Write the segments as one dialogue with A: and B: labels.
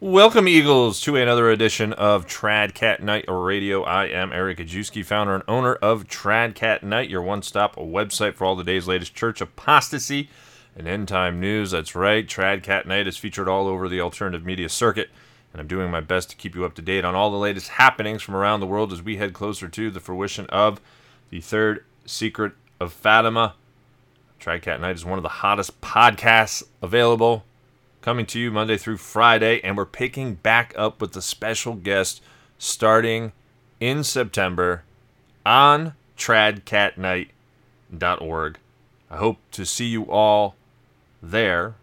A: Welcome, Eagles, to another edition of TradCatKnight Radio. I am Eric Gajewski, founder and owner of TradCatKnight, your one stop website for all the day's latest church apostasy and end time news. That's right, TradCatKnight is featured all over the alternative media circuit, and I'm doing my best to keep you up to date on all the latest happenings from around the world as we head closer to the fruition of the third secret of Fatima. TradCatKnight is one of the hottest podcasts available coming to you Monday through Friday, and we're picking back up with a special guest starting in September on tradcatknight.org. I hope to see you all there.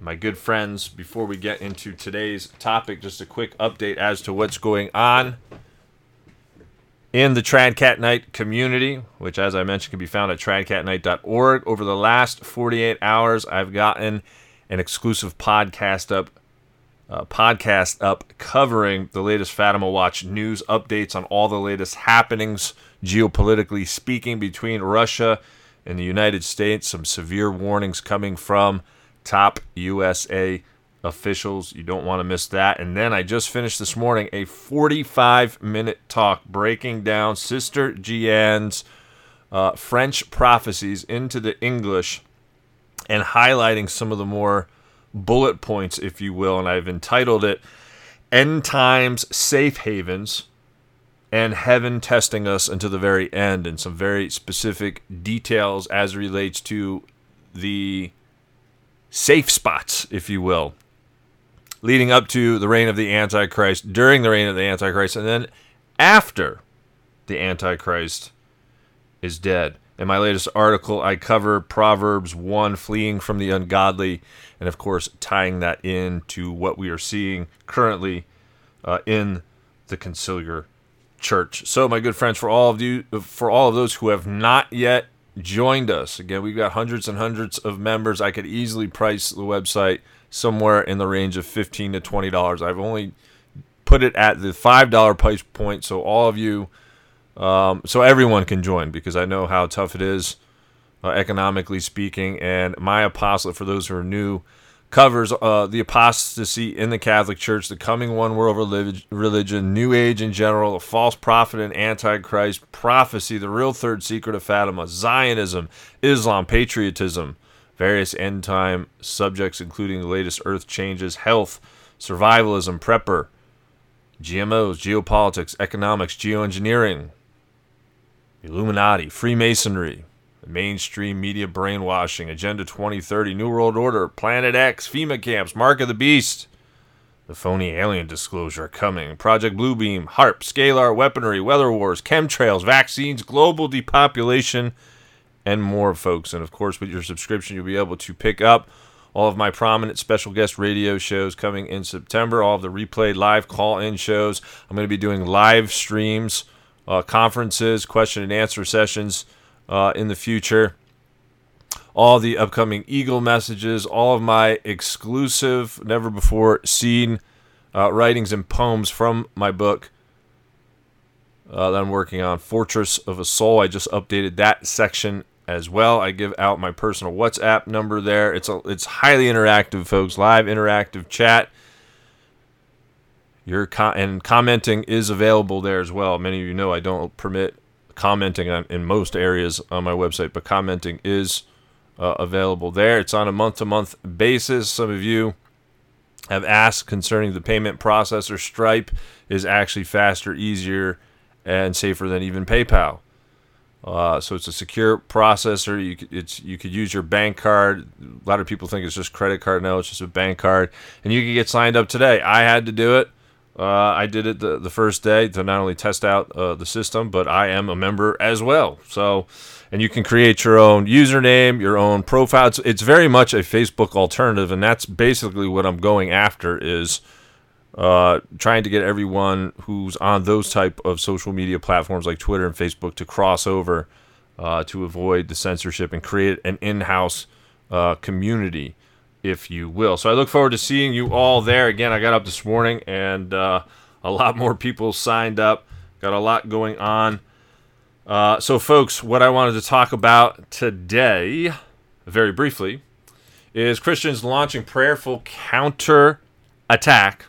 A: My good friends, before we get into today's topic, just a quick update as to what's going on in the TradCatKnight community, which, as I mentioned, can be found at tradcatknight.org. Over the last 48 hours, I've gotten an exclusive podcast up uh, podcast up covering the latest Fatima Watch news updates on all the latest happenings geopolitically speaking between Russia and the United States. Some severe warnings coming from top USA officials. You don't want to miss that. And then I just finished this morning a 45 minute talk breaking down Sister Jeanne's uh, French prophecies into the English and highlighting some of the more bullet points, if you will. And I've entitled it End Times Safe Havens and Heaven Testing Us until the very end, and some very specific details as relates to the safe spots, if you will, leading up to the reign of the Antichrist, during the reign of the Antichrist, and then after the Antichrist is dead. In my latest article, I cover Proverbs 1, fleeing from the ungodly, and of course, tying that in to what we are seeing currently uh, in the conciliar church. So, my good friends, for all of you, for all of those who have not yet joined us, again, we've got hundreds and hundreds of members. I could easily price the website somewhere in the range of fifteen to twenty dollars. I've only put it at the five dollar price point, so all of you um, so everyone can join because I know how tough it is, uh, economically speaking. And my apostolate, for those who are new, covers uh, the apostasy in the Catholic Church, the coming one world religion, New Age in general, a false prophet and Antichrist, prophecy, the real third secret of Fatima, Zionism, Islam, patriotism, various end time subjects, including the latest earth changes, health, survivalism, prepper. GMOs, geopolitics, economics, geoengineering, Illuminati, Freemasonry, mainstream media brainwashing, Agenda 2030, New World Order, Planet X, FEMA camps, Mark of the Beast, the phony alien disclosure coming, Project Bluebeam, HAARP, Scalar, weaponry, weather wars, chemtrails, vaccines, global depopulation, and more, folks. And of course, with your subscription, you'll be able to pick up all of my prominent special guest radio shows coming in September, all of the replayed live call in shows. I'm going to be doing live streams uh, conferences, question and answer sessions uh, in the future. All the upcoming Eagle messages, all of my exclusive, never before seen uh, writings and poems from my book uh, that I'm working on, Fortress of a Soul. I just updated that section as well. I give out my personal WhatsApp number there. It's a, it's highly interactive, folks. Live interactive chat. Your com- and commenting is available there as well. Many of you know I don't permit commenting on, in most areas on my website, but commenting is uh, available there. It's on a month-to-month basis. Some of you have asked concerning the payment processor. Stripe is actually faster, easier, and safer than even PayPal. Uh, so it's a secure processor. You could, it's you could use your bank card. A lot of people think it's just credit card. No, it's just a bank card, and you can get signed up today. I had to do it. Uh, I did it the, the first day to not only test out uh, the system, but I am a member as well. So, and you can create your own username, your own profile. It's, it's very much a Facebook alternative, and that's basically what I'm going after is uh, trying to get everyone who's on those type of social media platforms like Twitter and Facebook to cross over uh, to avoid the censorship and create an in-house uh, community if you will. So I look forward to seeing you all there. Again, I got up this morning and uh, a lot more people signed up. Got a lot going on. Uh, so, folks, what I wanted to talk about today, very briefly, is Christians launching prayerful counter attack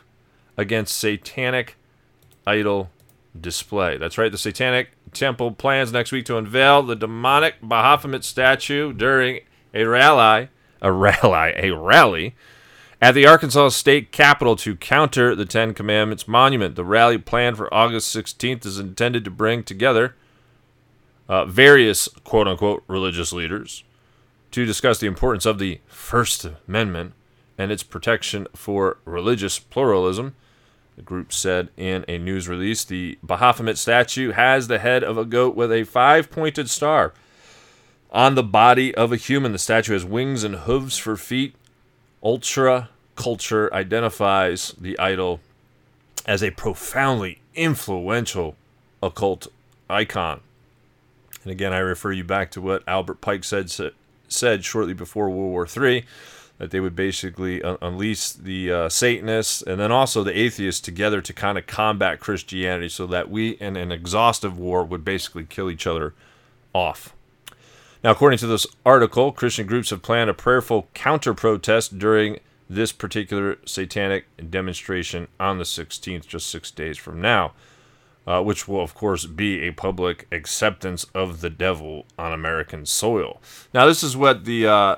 A: against satanic idol display. That's right, the Satanic Temple plans next week to unveil the demonic Baphomet statue during a rally, a rally, a rally at the Arkansas State Capitol to counter the Ten Commandments monument. The rally planned for August 16th is intended to bring together uh, various quote unquote religious leaders to discuss the importance of the First Amendment and its protection for religious pluralism. The group said in a news release the Baphomet statue has the head of a goat with a five pointed star on the body of a human. The statue has wings and hooves for feet. Ultra culture identifies the idol as a profoundly influential occult icon. And again, I refer you back to what Albert Pike said said shortly before World War III that they would basically un- unleash the uh, Satanists and then also the atheists together to kind of combat Christianity so that we, in an exhaustive war, would basically kill each other off. Now, according to this article, Christian groups have planned a prayerful counter protest during this particular satanic demonstration on the 16th, just six days from now, uh, which will, of course, be a public acceptance of the devil on American soil. Now, this is what the uh,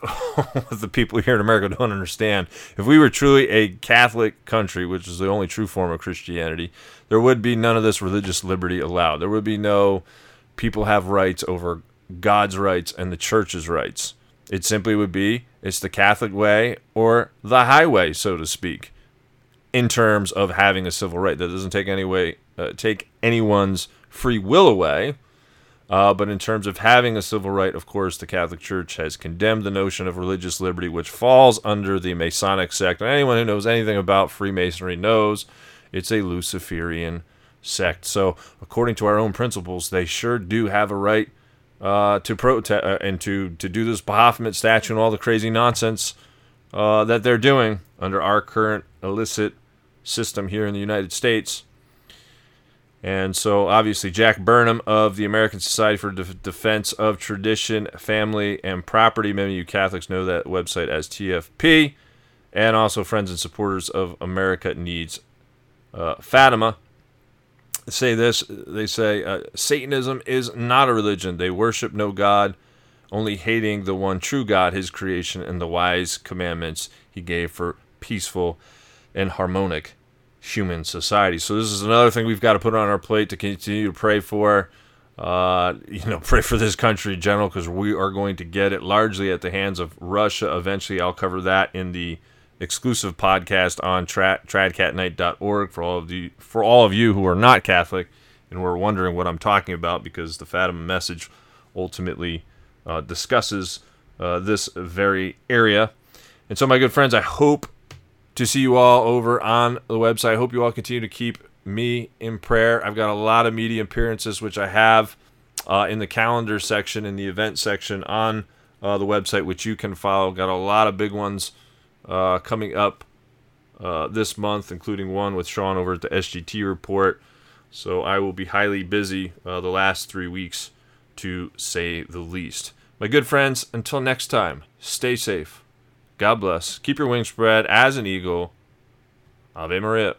A: the people here in America don't understand. If we were truly a Catholic country, which is the only true form of Christianity, there would be none of this religious liberty allowed. There would be no people have rights over God's rights and the church's rights. It simply would be it's the Catholic way or the highway, so to speak, in terms of having a civil right. That doesn't take any way, uh, take anyone's free will away. Uh, but in terms of having a civil right, of course, the Catholic Church has condemned the notion of religious liberty, which falls under the Masonic sect. And anyone who knows anything about Freemasonry knows it's a Luciferian sect. So, according to our own principles, they sure do have a right uh, to protest uh, and to to do this Baphomet statue and all the crazy nonsense uh, that they're doing under our current illicit system here in the United States. And so, obviously, Jack Burnham of the American Society for De- Defense of Tradition, Family, and Property. Many of you Catholics know that website as TFP. And also, friends and supporters of America Needs uh, Fatima say this they say uh, Satanism is not a religion. They worship no God, only hating the one true God, his creation, and the wise commandments he gave for peaceful and harmonic human society. So this is another thing we've got to put on our plate to continue to pray for. Uh, you know, pray for this country in general because we are going to get it largely at the hands of Russia. Eventually, I'll cover that in the exclusive podcast on tra- tradcatknight.org for all of the for all of you who are not Catholic and were wondering what I'm talking about because the Fatima message ultimately uh, discusses uh, this very area. And so, my good friends, I hope to see you all over on the website. I hope you all continue to keep me in prayer. I've got a lot of media appearances, which I have uh, in the calendar section, in the event section on uh, the website, which you can follow. Got a lot of big ones uh, coming up uh, this month, including one with Sean over at the SGT report. So I will be highly busy uh, the last three weeks, to say the least. My good friends, until next time, stay safe. God bless. Keep your wings spread as an eagle. Ave Maria.